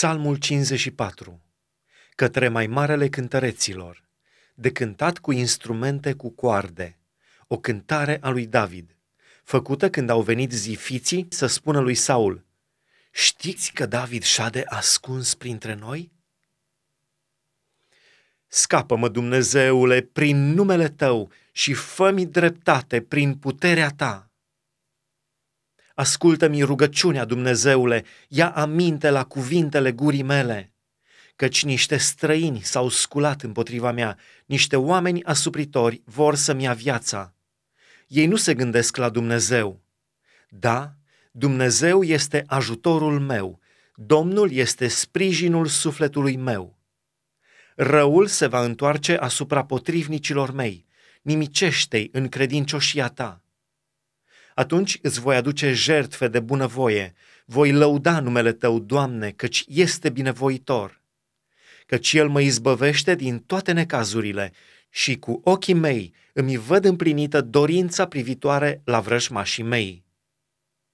Psalmul 54 Către mai marele cântăreților De cântat cu instrumente cu coarde O cântare a lui David Făcută când au venit zifiții să spună lui Saul Știți că David șade ascuns printre noi? Scapă-mă, Dumnezeule, prin numele Tău și fă-mi dreptate prin puterea Ta Ascultă-mi rugăciunea, Dumnezeule, ia aminte la cuvintele gurii mele, căci niște străini s-au sculat împotriva mea, niște oameni asupritori vor să-mi ia viața. Ei nu se gândesc la Dumnezeu. Da, Dumnezeu este ajutorul meu, Domnul este sprijinul sufletului meu. Răul se va întoarce asupra potrivnicilor mei, nimicește-i în credincioșia ta atunci îți voi aduce jertfe de bunăvoie, voi lăuda numele Tău, Doamne, căci este binevoitor, căci El mă izbăvește din toate necazurile și cu ochii mei îmi văd împlinită dorința privitoare la vrăjmașii mei.